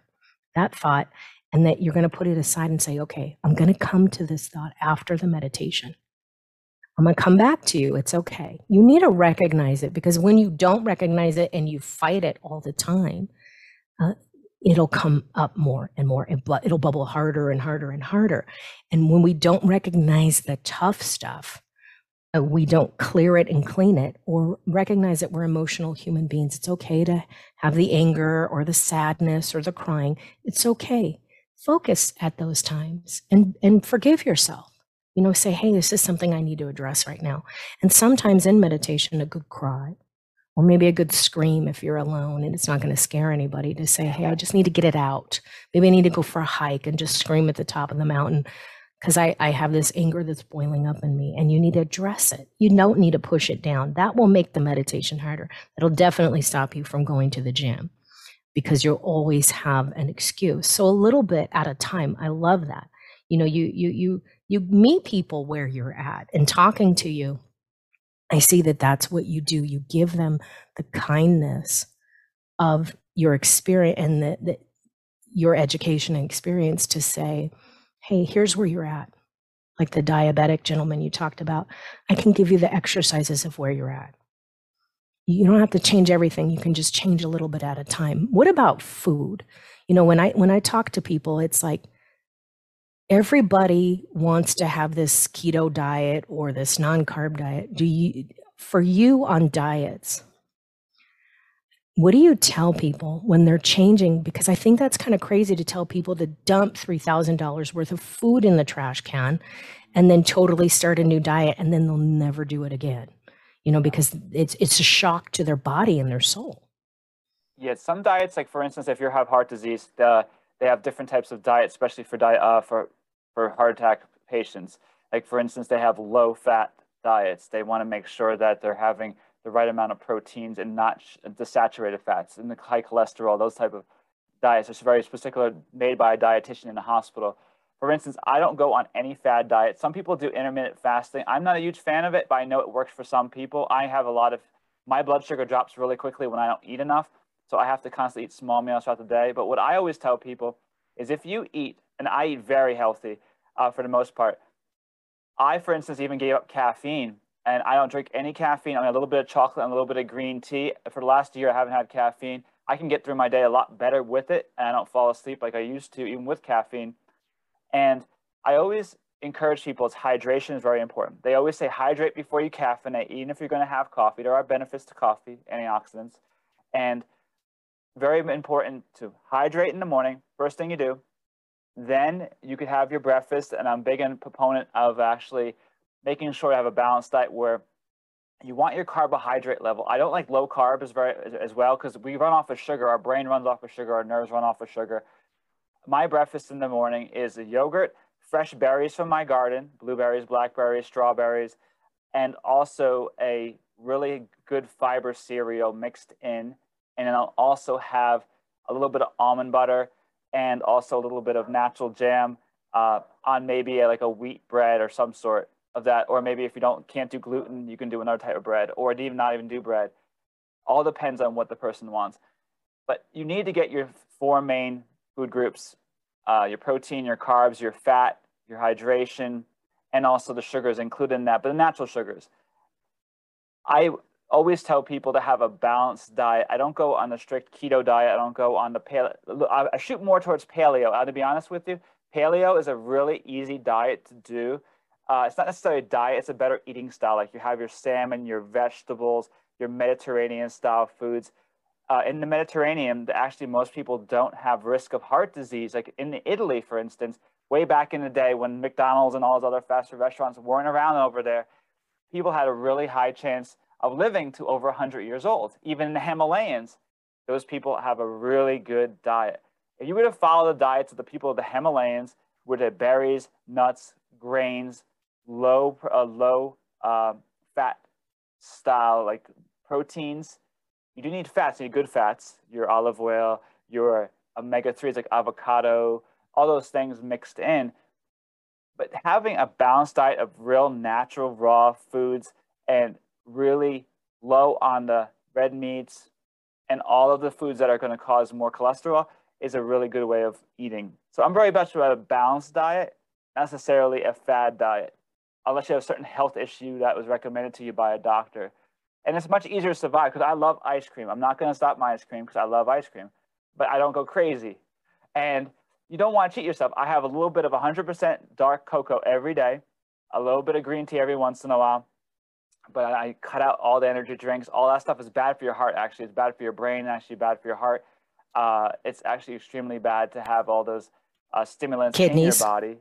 that thought, and that you're going to put it aside and say, okay, I'm going to come to this thought after the meditation. I'm going to come back to you. It's okay. You need to recognize it because when you don't recognize it and you fight it all the time, uh, it'll come up more and more. It'll bubble harder and harder and harder. And when we don't recognize the tough stuff, uh, we don't clear it and clean it or recognize that we're emotional human beings. It's okay to have the anger or the sadness or the crying. It's okay. Focus at those times and, and forgive yourself you know, say, hey, this is something I need to address right now. And sometimes in meditation, a good cry or maybe a good scream if you're alone and it's not going to scare anybody to say, hey, I just need to get it out. Maybe I need to go for a hike and just scream at the top of the mountain because I, I have this anger that's boiling up in me and you need to address it. You don't need to push it down. That will make the meditation harder. It'll definitely stop you from going to the gym because you'll always have an excuse. So a little bit at a time. I love that. You know, you you you you meet people where you're at and talking to you. I see that that's what you do. You give them the kindness of your experience and the, the, your education and experience to say hey here's where you're at. Like the diabetic gentleman you talked about i can give you the exercises of where you're at. You don't have to change everything. You can just change a little bit at a time. What about food? You know when i when i talk to people it's like everybody wants to have this keto diet or this non-carb diet. Do you for you on diets? What do you tell people when they're changing? Because I think that's kind of crazy to tell people to dump $3,000 worth of food in the trash can and then totally start a new diet and then they'll never do it again. You know, because it's it's a shock to their body and their soul. Yeah, some diets, like for instance, if you have heart disease, the, they have different types of diets, especially for diet uh, for for heart attack patients. Like for instance, they have low fat diets. They want to make sure that they're having the right amount of proteins and not the saturated fats and the high cholesterol. Those type of diets are very specifically made by a dietitian in a hospital. For instance, I don't go on any fad diet. Some people do intermittent fasting. I'm not a huge fan of it, but I know it works for some people. I have a lot of my blood sugar drops really quickly when I don't eat enough, so I have to constantly eat small meals throughout the day. But what I always tell people is if you eat, and I eat very healthy uh, for the most part. I, for instance, even gave up caffeine, and I don't drink any caffeine. I mean, a little bit of chocolate and a little bit of green tea. For the last year, I haven't had caffeine. I can get through my day a lot better with it, and I don't fall asleep like I used to, even with caffeine. And I always encourage people it's hydration is very important. They always say hydrate before you caffeinate, even if you're going to have coffee. There are benefits to coffee, antioxidants, and very important to hydrate in the morning. First thing you do. Then you could have your breakfast, and I'm big in proponent of actually making sure you have a balanced diet where you want your carbohydrate level. I don't like low carb as very as well because we run off of sugar. Our brain runs off of sugar. Our nerves run off of sugar my breakfast in the morning is a yogurt, fresh berries from my garden, blueberries, blackberries, strawberries, and also a really good fiber cereal mixed in. And then I'll also have a little bit of almond butter and also a little bit of natural jam uh, on maybe a, like a wheat bread or some sort of that. Or maybe if you don't can't do gluten, you can do another type of bread, or even not even do bread. All depends on what the person wants. But you need to get your four main food groups uh, your protein, your carbs, your fat, your hydration, and also the sugars included in that, but the natural sugars. I always tell people to have a balanced diet. I don't go on the strict keto diet. I don't go on the paleo. I shoot more towards paleo. Uh, to be honest with you, paleo is a really easy diet to do. Uh, it's not necessarily a diet; it's a better eating style. Like you have your salmon, your vegetables, your Mediterranean style foods uh, in the Mediterranean, actually most people don't have risk of heart disease. Like in Italy, for instance, way back in the day when McDonald's and all those other fast food restaurants weren't around over there, people had a really high chance of living to over 100 years old. Even in the Himalayans, those people have a really good diet. If you were to follow the diets of the people of the Himalayans, with the berries, nuts, grains, low, uh, low uh, fat style, like proteins, you do need fats, you need good fats, your olive oil, your omega 3s like avocado, all those things mixed in. But having a balanced diet of real natural raw foods and really low on the red meats and all of the foods that are going to cause more cholesterol is a really good way of eating. So I'm very much about a balanced diet, necessarily a fad diet, unless you have a certain health issue that was recommended to you by a doctor and it's much easier to survive because I love ice cream. I'm not going to stop my ice cream because I love ice cream, but I don't go crazy. And you don't want to cheat yourself. I have a little bit of 100% dark cocoa every day, a little bit of green tea every once in a while, but I cut out all the energy drinks. All that stuff is bad for your heart. Actually, it's bad for your brain. Actually, bad for your heart. Uh, it's actually extremely bad to have all those uh, stimulants Kidneys. in your body.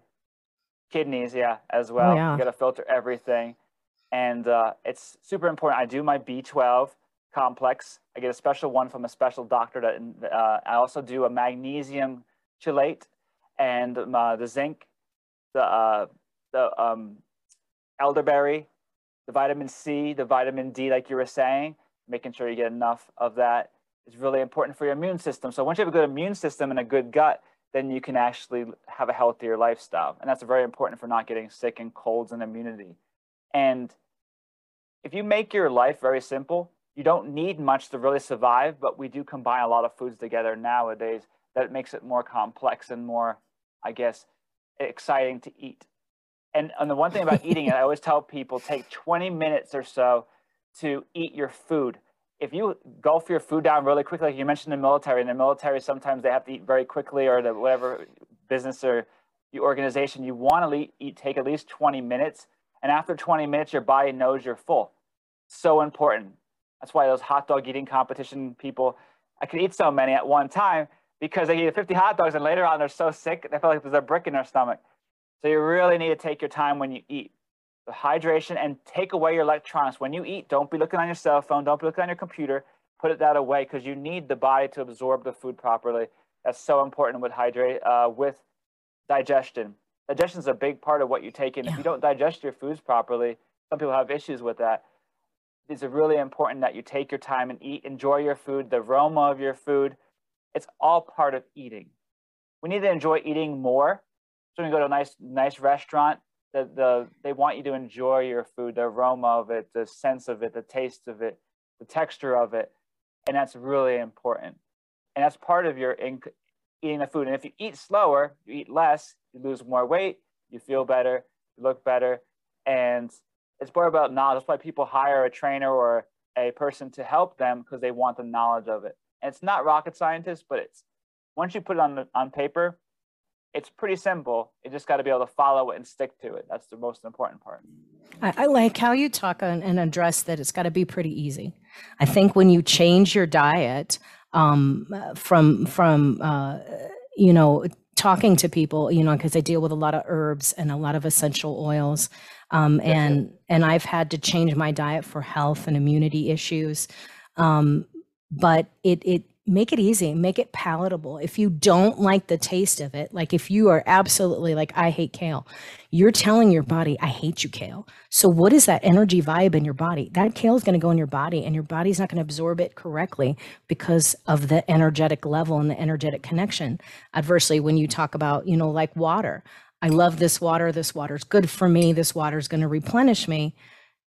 Kidneys, yeah, as well. Oh, yeah. You got to filter everything and uh, it's super important. I do my B12 complex. I get a special one from a special doctor. That uh, I also do a magnesium chelate and uh, the zinc, the uh, the um, elderberry, the vitamin C, the vitamin D, like you were saying. Making sure you get enough of that is really important for your immune system. So once you have a good immune system and a good gut, then you can actually have a healthier lifestyle, and that's very important for not getting sick and colds and immunity. And if you make your life very simple, you don't need much to really survive, but we do combine a lot of foods together nowadays that makes it more complex and more, I guess, exciting to eat. And, and the one thing about eating it, I always tell people take 20 minutes or so to eat your food. If you gulp your food down really quickly, like you mentioned the military, in the military, sometimes they have to eat very quickly or the whatever business or the organization, you want to eat, take at least 20 minutes. And after 20 minutes, your body knows you're full. So important. That's why those hot dog eating competition people, I could eat so many at one time because they eat 50 hot dogs and later on they're so sick, they feel like there's a brick in their stomach. So you really need to take your time when you eat. The hydration and take away your electronics. When you eat, don't be looking on your cell phone, don't be looking on your computer. Put it that away because you need the body to absorb the food properly. That's so important with hydrate uh, with digestion. Digestion is a big part of what you take in. Yeah. If you don't digest your foods properly, some people have issues with that. It's really important that you take your time and eat, enjoy your food, the aroma of your food. It's all part of eating. We need to enjoy eating more. So when you go to a nice, nice restaurant, the, the they want you to enjoy your food, the aroma of it, the sense of it, the taste of it, the texture of it, and that's really important. And that's part of your inc- eating the food. And if you eat slower, you eat less, you lose more weight, you feel better, you look better, and it's more about knowledge. That's why people hire a trainer or a person to help them because they want the knowledge of it. And it's not rocket scientists, but it's once you put it on the, on paper, it's pretty simple. You just got to be able to follow it and stick to it. That's the most important part. I, I like how you talk on, and address that it's got to be pretty easy. I think when you change your diet um, from from uh, you know talking to people, you know, because I deal with a lot of herbs and a lot of essential oils, um, and and I've had to change my diet for health and immunity issues. Um, but it it make it easy, make it palatable. If you don't like the taste of it, like if you are absolutely like, I hate kale, you're telling your body, I hate you, kale. So, what is that energy vibe in your body? That kale is going to go in your body, and your body's not going to absorb it correctly because of the energetic level and the energetic connection. Adversely, when you talk about, you know, like water, I love this water, this water's good for me, this water's going to replenish me.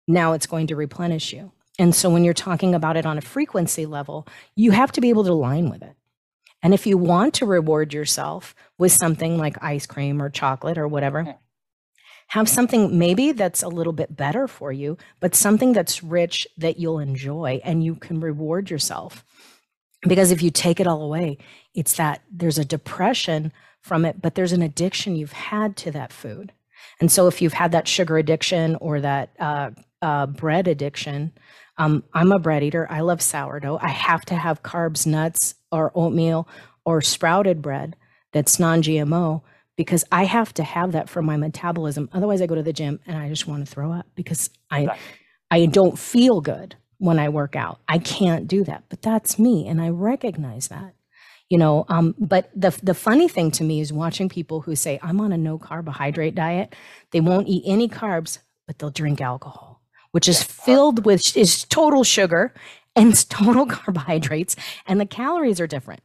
Now it's going to replenish you. And so when you're talking about it on a frequency level, you have to be able to align with it. And if you want to reward yourself with something like ice cream or chocolate or whatever, have something maybe that's a little bit better for you, but something that's rich that you'll enjoy and you can reward yourself. Because if you take it all away, it's that there's a depression from it, but there's an addiction you've had to that food. And so if you've had that sugar addiction or that uh, uh, bread addiction, um, I'm a bread eater. I love sourdough. I have to have carbs, nuts, or oatmeal or sprouted bread that's non GMO because I have to have that for my metabolism. Otherwise, I go to the gym and I just want to throw up because I, I don't feel good when I work out. I can't do that, but that's me, and I recognize that. You know, um, but the the funny thing to me is watching people who say I'm on a no carbohydrate diet. They won't eat any carbs, but they'll drink alcohol which is filled with is total sugar and total carbohydrates and the calories are different.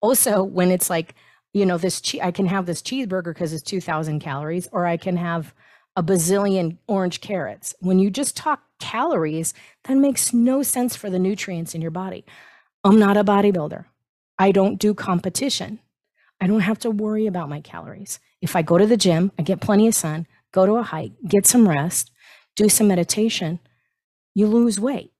Also when it's like you know this che- i can have this cheeseburger because it's 2000 calories or i can have a bazillion orange carrots. When you just talk calories that makes no sense for the nutrients in your body. I'm not a bodybuilder. I don't do competition. I don't have to worry about my calories. If i go to the gym i get plenty of sun go to a hike get some rest do some meditation, you lose weight.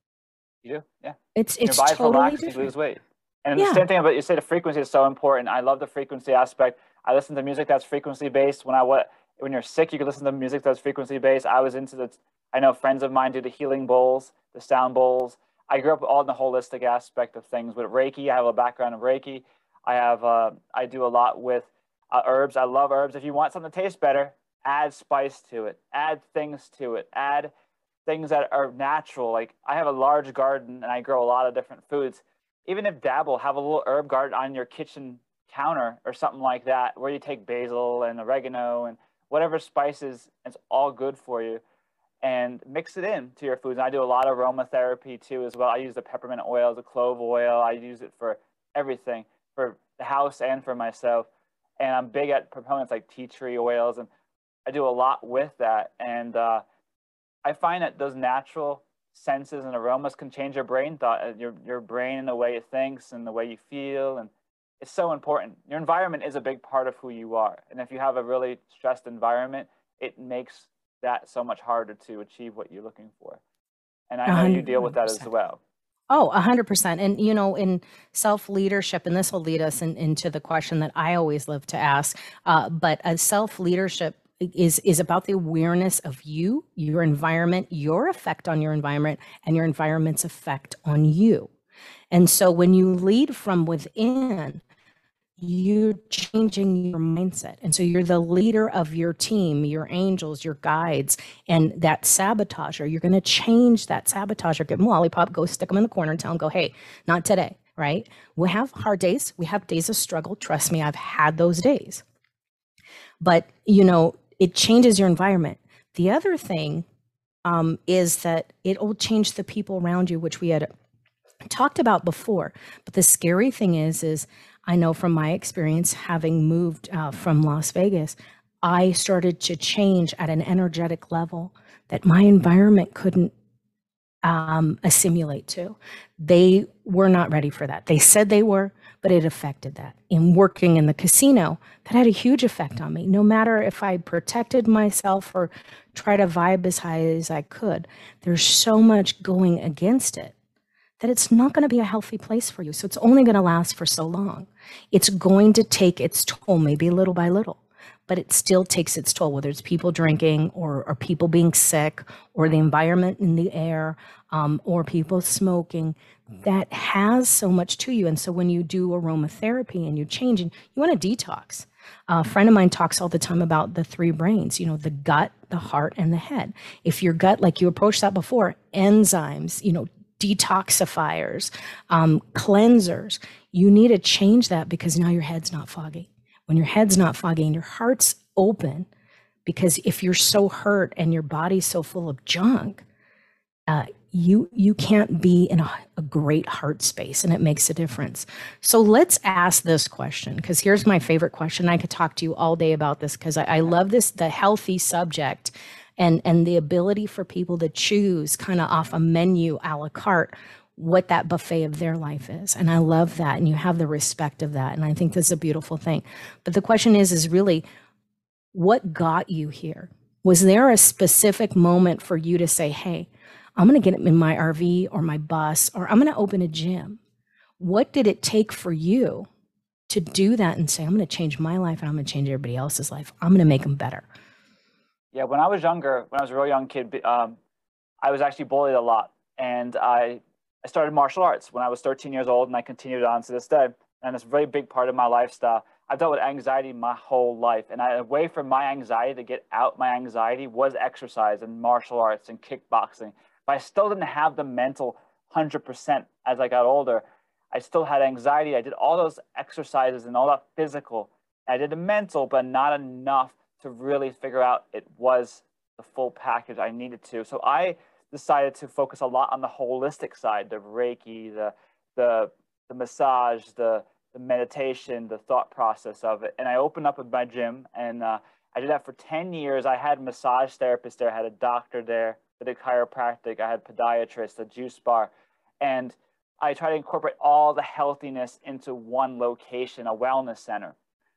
You do, yeah. It's it's Your totally different. You lose weight. And yeah. the same thing about you say the frequency is so important. I love the frequency aspect. I listen to music that's frequency based. When I what when you're sick, you can listen to music that's frequency based. I was into the. I know friends of mine do the healing bowls, the sound bowls. I grew up all in the holistic aspect of things with Reiki. I have a background in Reiki. I have uh, I do a lot with uh, herbs. I love herbs. If you want something to taste better, add spice to it, add things to it, add things that are natural. Like I have a large garden and I grow a lot of different foods. Even if dabble, have a little herb garden on your kitchen counter or something like that, where you take basil and oregano and whatever spices, it's all good for you. And mix it in to your foods. And I do a lot of aromatherapy too as well. I use the peppermint oil, the clove oil. I use it for everything, for the house and for myself. And I'm big at proponents like tea tree oils and I do a lot with that. And uh, I find that those natural senses and aromas can change your brain thought, uh, your, your brain and the way it thinks and the way you feel. And it's so important. Your environment is a big part of who you are. And if you have a really stressed environment, it makes that so much harder to achieve what you're looking for. And I know 100%. you deal with that as well. Oh, a hundred percent. And you know, in self leadership, and this will lead us in, into the question that I always love to ask. Uh, but a self leadership is is about the awareness of you, your environment, your effect on your environment, and your environment's effect on you. And so, when you lead from within, you're changing your mindset. And so you're the leader of your team, your angels, your guides, and that sabotager. You're going to change that sabotager, give them a lollipop, go stick them in the corner and tell them, go, hey, not today, right? We have hard days. We have days of struggle. Trust me, I've had those days. But, you know, it changes your environment. The other thing um, is that it will change the people around you, which we had talked about before. But the scary thing is, is I know from my experience having moved uh, from Las Vegas, I started to change at an energetic level that my environment couldn't um, assimilate to. They were not ready for that. They said they were, but it affected that. In working in the casino, that had a huge effect on me. No matter if I protected myself or try to vibe as high as I could, there's so much going against it that it's not going to be a healthy place for you. So it's only going to last for so long. It's going to take its toll, maybe little by little, but it still takes its toll, whether it's people drinking or, or people being sick or the environment in the air um, or people smoking. That has so much to you. And so when you do aromatherapy and you change and you want to detox, a friend of mine talks all the time about the three brains, you know, the gut, the heart, and the head. If your gut, like you approached that before, enzymes, you know, detoxifiers, um, cleansers. You need to change that because now your head's not foggy. When your head's not foggy and your heart's open, because if you're so hurt and your body's so full of junk, uh, you you can't be in a, a, great heart space and it makes a difference. So let's ask this question because here's my favorite question. I could talk to you all day about this because I, I love this the healthy subject and and the ability for people to choose kind of off a menu a la carte what that buffet of their life is. And i love that and you have the respect of that and i think that's a beautiful thing. But the question is is really what got you here? Was there a specific moment for you to say hey i'm going to get in my rv or my bus or i'm going to open a gym what did it take for you to do that and say i'm going to change my life and i'm going to change everybody else's life. I'm going to make them better yeah, when I was younger, when I was a real young kid, um, I was actually bullied a lot, and I I started martial arts when I was 13 years old, and I continued on to this day. And it's a very big part of my lifestyle. I've dealt with anxiety my whole life, and I, a way for my anxiety to get out my anxiety was exercise and martial arts and kickboxing. But I still didn't have the mental 100% as I got older. I still had anxiety. I did all those exercises and all that physical. I did the mental, but not enough to really figure out it was the full package I needed to. So I decided to focus a lot on the holistic side, the Reiki, the the the massage, the the meditation, the thought process of it. And I opened up my gym, and uh, I did that for ten years. I had massage therapists there, I had a doctor there, I did chiropractic, I had podiatrist, a juice bar, and I try to incorporate all the healthiness into one location, a wellness center.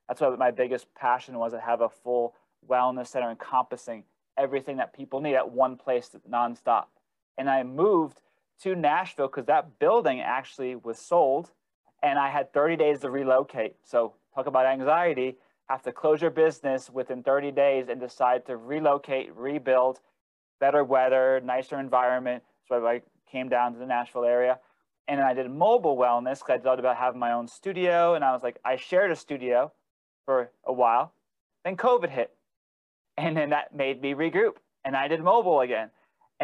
That's what my biggest passion was to have a full wellness center encompassing everything that people need at one place nonstop. And I moved to Nashville because that building actually was sold and I had 30 days to relocate. So talk about anxiety, have to close your business within 30 days and decide to relocate, rebuild, better weather, nicer environment. So I came down to the Nashville area. And I did mobile wellness because I thought about having my own studio. And I was like, I shared a studio for a while. Then COVID hit. And then that made me regroup. And I did mobile again.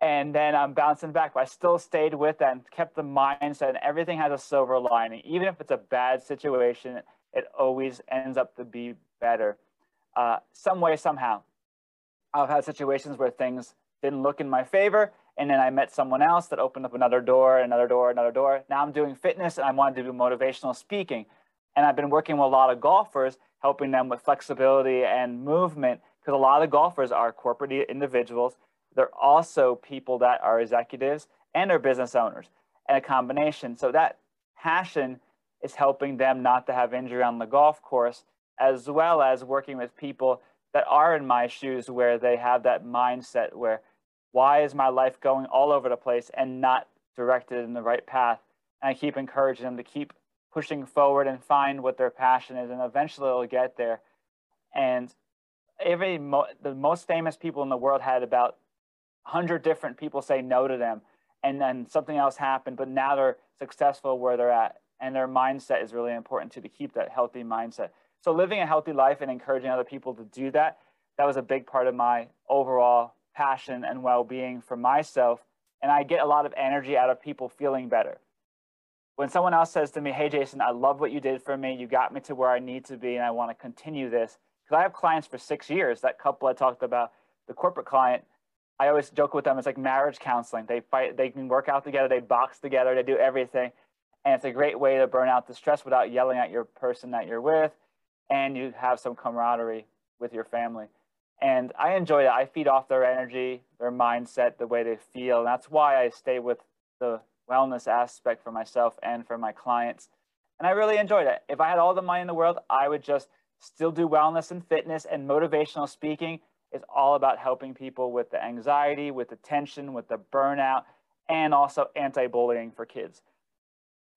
and then I'm bouncing back. But I still stayed with that and kept the mindset. And everything has a silver lining. Even if it's a bad situation, it always ends up to be better. Uh, some way, somehow. I've had situations where things didn't look in my favor. And then I met someone else that opened up another door, another door, another door. Now I'm doing fitness and I wanted to do motivational speaking. And I've been working with a lot of golfers, helping them with flexibility and movement, because a lot of golfers are corporate individuals. They're also people that are executives and are business owners, and a combination. So that passion is helping them not to have injury on the golf course, as well as working with people that are in my shoes where they have that mindset where why is my life going all over the place and not directed in the right path. And I keep encouraging them to keep pushing forward and find what their passion is, and eventually they'll get there. And every mo- the most famous people in the world had about 100 different people say no to them, and then something else happened, but now they're successful where they're at. And their mindset is really important too, to keep that healthy mindset. So living a healthy life and encouraging other people to do that, that was a big part of my overall passion and well-being for myself. And I get a lot of energy out of people feeling better. When someone else says to me, Hey, Jason, I love what you did for me. You got me to where I need to be, and I want to continue this. Because I have clients for six years. That couple I talked about, the corporate client, I always joke with them. It's like marriage counseling. They fight, they can work out together, they box together, they do everything. And it's a great way to burn out the stress without yelling at your person that you're with. And you have some camaraderie with your family. And I enjoy it. I feed off their energy, their mindset, the way they feel. And that's why I stay with the wellness aspect for myself and for my clients. And I really enjoyed it. If I had all the money in the world, I would just still do wellness and fitness and motivational speaking is all about helping people with the anxiety, with the tension, with the burnout, and also anti-bullying for kids.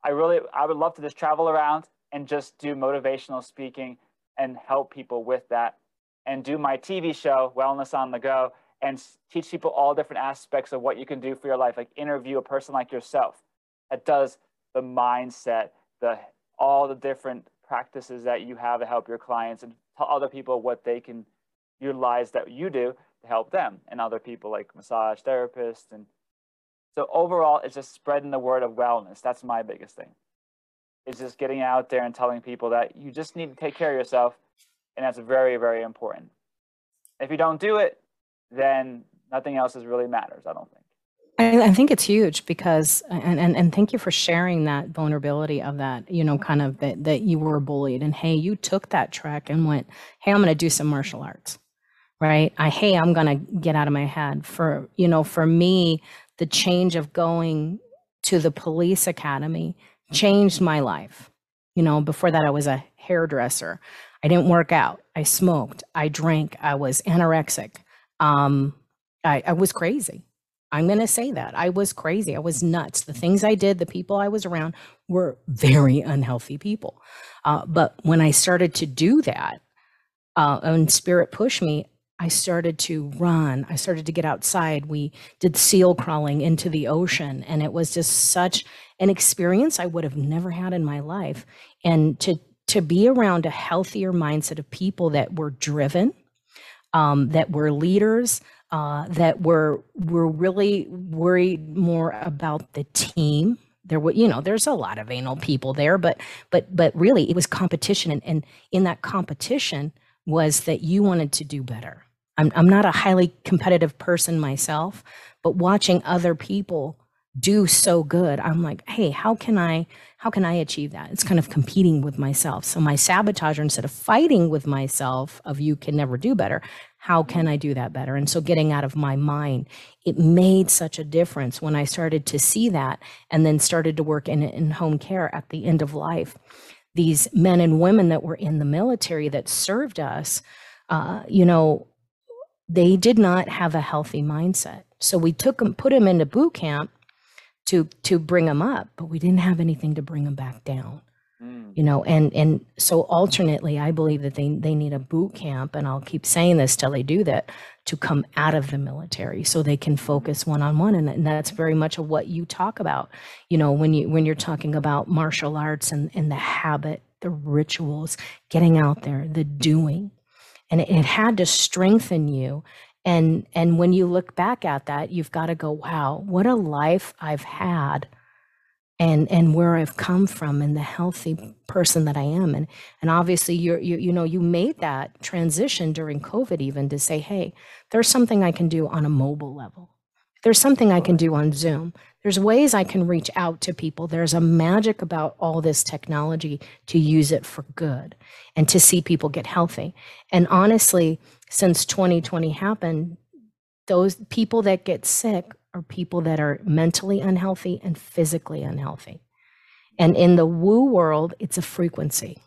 I really, I would love to just travel around and just do motivational speaking and help people with that and do my TV show, Wellness on the Go, and teach people all different aspects of what you can do for your life, like interview a person like yourself that does the mindset, the all the different practices that you have to help your clients and tell other people what they can utilize that you do to help them and other people like massage therapists and so overall it's just spreading the word of wellness. That's my biggest thing. It's just getting out there and telling people that you just need to take care of yourself and that's very very important. If you don't do it then nothing else is really matters i don't think. I, I, think it's huge because, and, and, and thank you for sharing that vulnerability of that, you know, kind of that, that you were bullied and hey, you took that track and went, hey, I'm going to do some martial arts right? I hey i'm going to get out of my head. For you know for me the change of going to the police academy changed my life. You know before that i was a hairdresser. I didn't work out. I smoked. I drank. I was anorexic um, I, I was crazy i'm going to say that i was crazy i was nuts the things i did the people i was around were very unhealthy people uh, but when i started to do that uh, and spirit pushed me I started to run. I started to get outside. We did seal crawling into the ocean, and it was just such an experience I would have never had in my life. And to to be around a healthier mindset of people that were driven, um, that were leaders, uh, that were were really worried more about the team. There were, you know, there's a lot of anal people there, but but but really, it was competition, and, and in that competition was that you wanted to do better I'm, I'm not a highly competitive person myself, but watching other people do so good i'm like hey how can i how can i achieve that? It's kind of competing with myself. So my sabotager instead of fighting with myself of you can never do better how can i do that better? And so getting out of my mind it made such a difference when i started to see that and then started to work in, in home care at the end of life. These men and women that were in the military that served us uh, you know they did not have a healthy mindset. So we took them, put them into boot camp to to bring them up, but we didn't have anything to bring them back down. Mm. You know, and and so alternately, I believe that they they need a boot camp, and I'll keep saying this till they do that to come out of the military so they can focus one on one, and that's very much of what you talk about. You know, when you when you're talking about martial arts and and the habit, the rituals, getting out there, the doing and it, it had to strengthen you and and when you look back at that you've got to go wow what a life i've had and and where i've come from and the healthy person that i am and and obviously you're you, you know you made that transition during covid even to say hey there's something i can do on a mobile level there's something i can do on zoom there's ways I can reach out to people. There's a magic about all this technology to use it for good and to see people get healthy. And honestly, since 2020 happened, those people that get sick are people that are mentally unhealthy and physically unhealthy. And in the woo world, it's a frequency.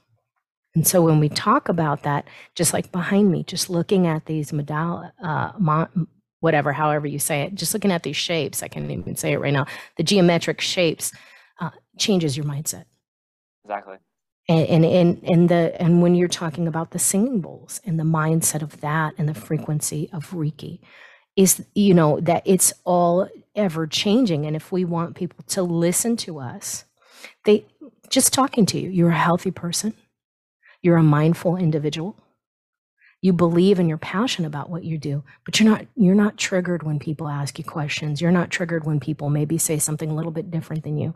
And so when we talk about that, just like behind me, just looking at these modal, uh, whatever, however you say it, just looking at these shapes, I can't even say it right now, the geometric shapes uh, changes your mindset. Exactly. And, and, and, the, and when you're talking about the singing bowls and the mindset of that and the frequency of Reiki is, you know, that it's all ever changing. And if we want people to listen to us, they just talking to you, you're a healthy person. You're a mindful individual you believe and you're passionate about what you do but you're not you're not triggered when people ask you questions you're not triggered when people maybe say something a little bit different than you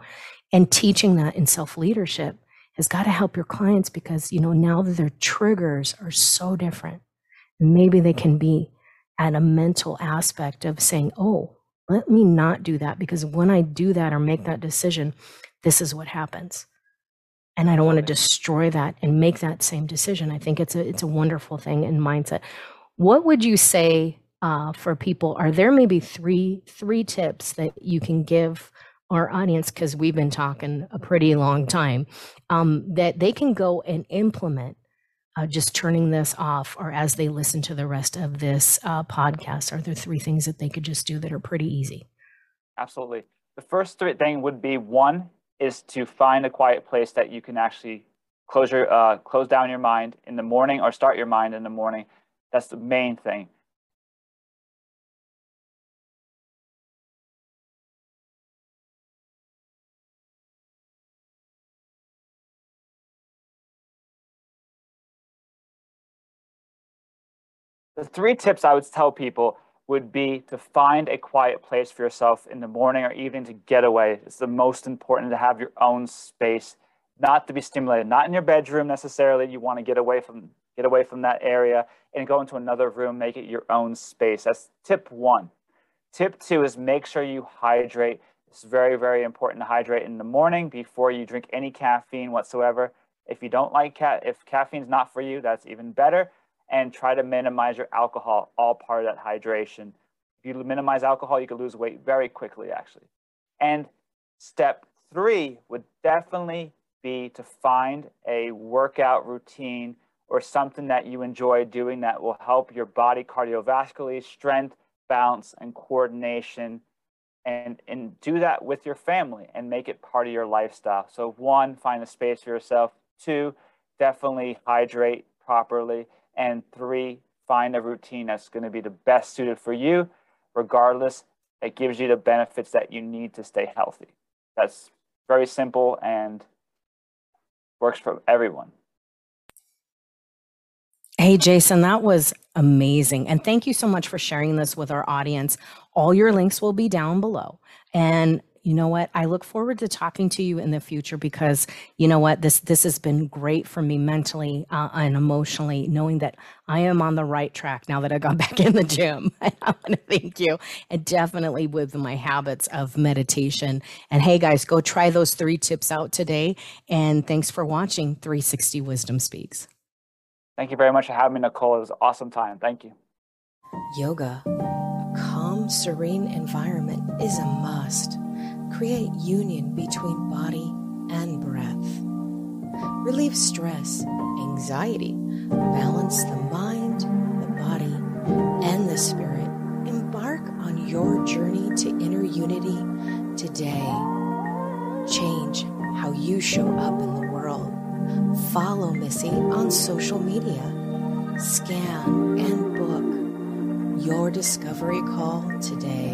and teaching that in self leadership has got to help your clients because you know now that their triggers are so different and maybe they can be at a mental aspect of saying oh let me not do that because when i do that or make that decision this is what happens and I don't want to destroy that and make that same decision. I think it's a it's a wonderful thing in mindset. What would you say uh, for people? Are there maybe three three tips that you can give our audience because we've been talking a pretty long time um, that they can go and implement? Uh, just turning this off, or as they listen to the rest of this uh, podcast, are there three things that they could just do that are pretty easy? Absolutely. The first three thing would be one is to find a quiet place that you can actually close your uh, close down your mind in the morning or start your mind in the morning. That's the main thing. The three tips I would tell people would be to find a quiet place for yourself in the morning or evening to get away. It's the most important to have your own space, not to be stimulated, not in your bedroom necessarily. You want to get away from get away from that area and go into another room, make it your own space. That's tip one. Tip two is make sure you hydrate. It's very, very important to hydrate in the morning before you drink any caffeine whatsoever. If you don't like cat, if caffeine's not for you, that's even better and try to minimize your alcohol, all part of that hydration. If you minimize alcohol, you can lose weight very quickly, actually. And step three would definitely be to find a workout routine or something that you enjoy doing that will help your body cardiovascularly, strength, balance, and coordination. And, and do that with your family and make it part of your lifestyle. So, one, find a space for yourself. Two, definitely hydrate properly. And three, find a routine that's going to be the best suited for you, regardless. It gives you the benefits that you need to stay healthy. That's very simple and works for everyone. Hey, Jason, that was amazing. And thank you so much for sharing this with our audience. All your links will be down below. And you know what? I look forward to talking to you in the future because you know what? This this has been great for me mentally uh, and emotionally, knowing that I am on the right track now that I got back in the gym. I want to thank you, and definitely with my habits of meditation. And hey, guys, go try those three tips out today. And thanks for watching 360 Wisdom Speaks. Thank you very much for having me, Nicole. It was an awesome time. Thank you. Yoga, a calm, serene environment is a must create union between body and breath. Relieve stress, anxiety, balance the mind, the body, and the spirit. Embark on your journey to inner unity today. Change how you show up in the world. Follow Missy on social media. Scan and book your discovery call today.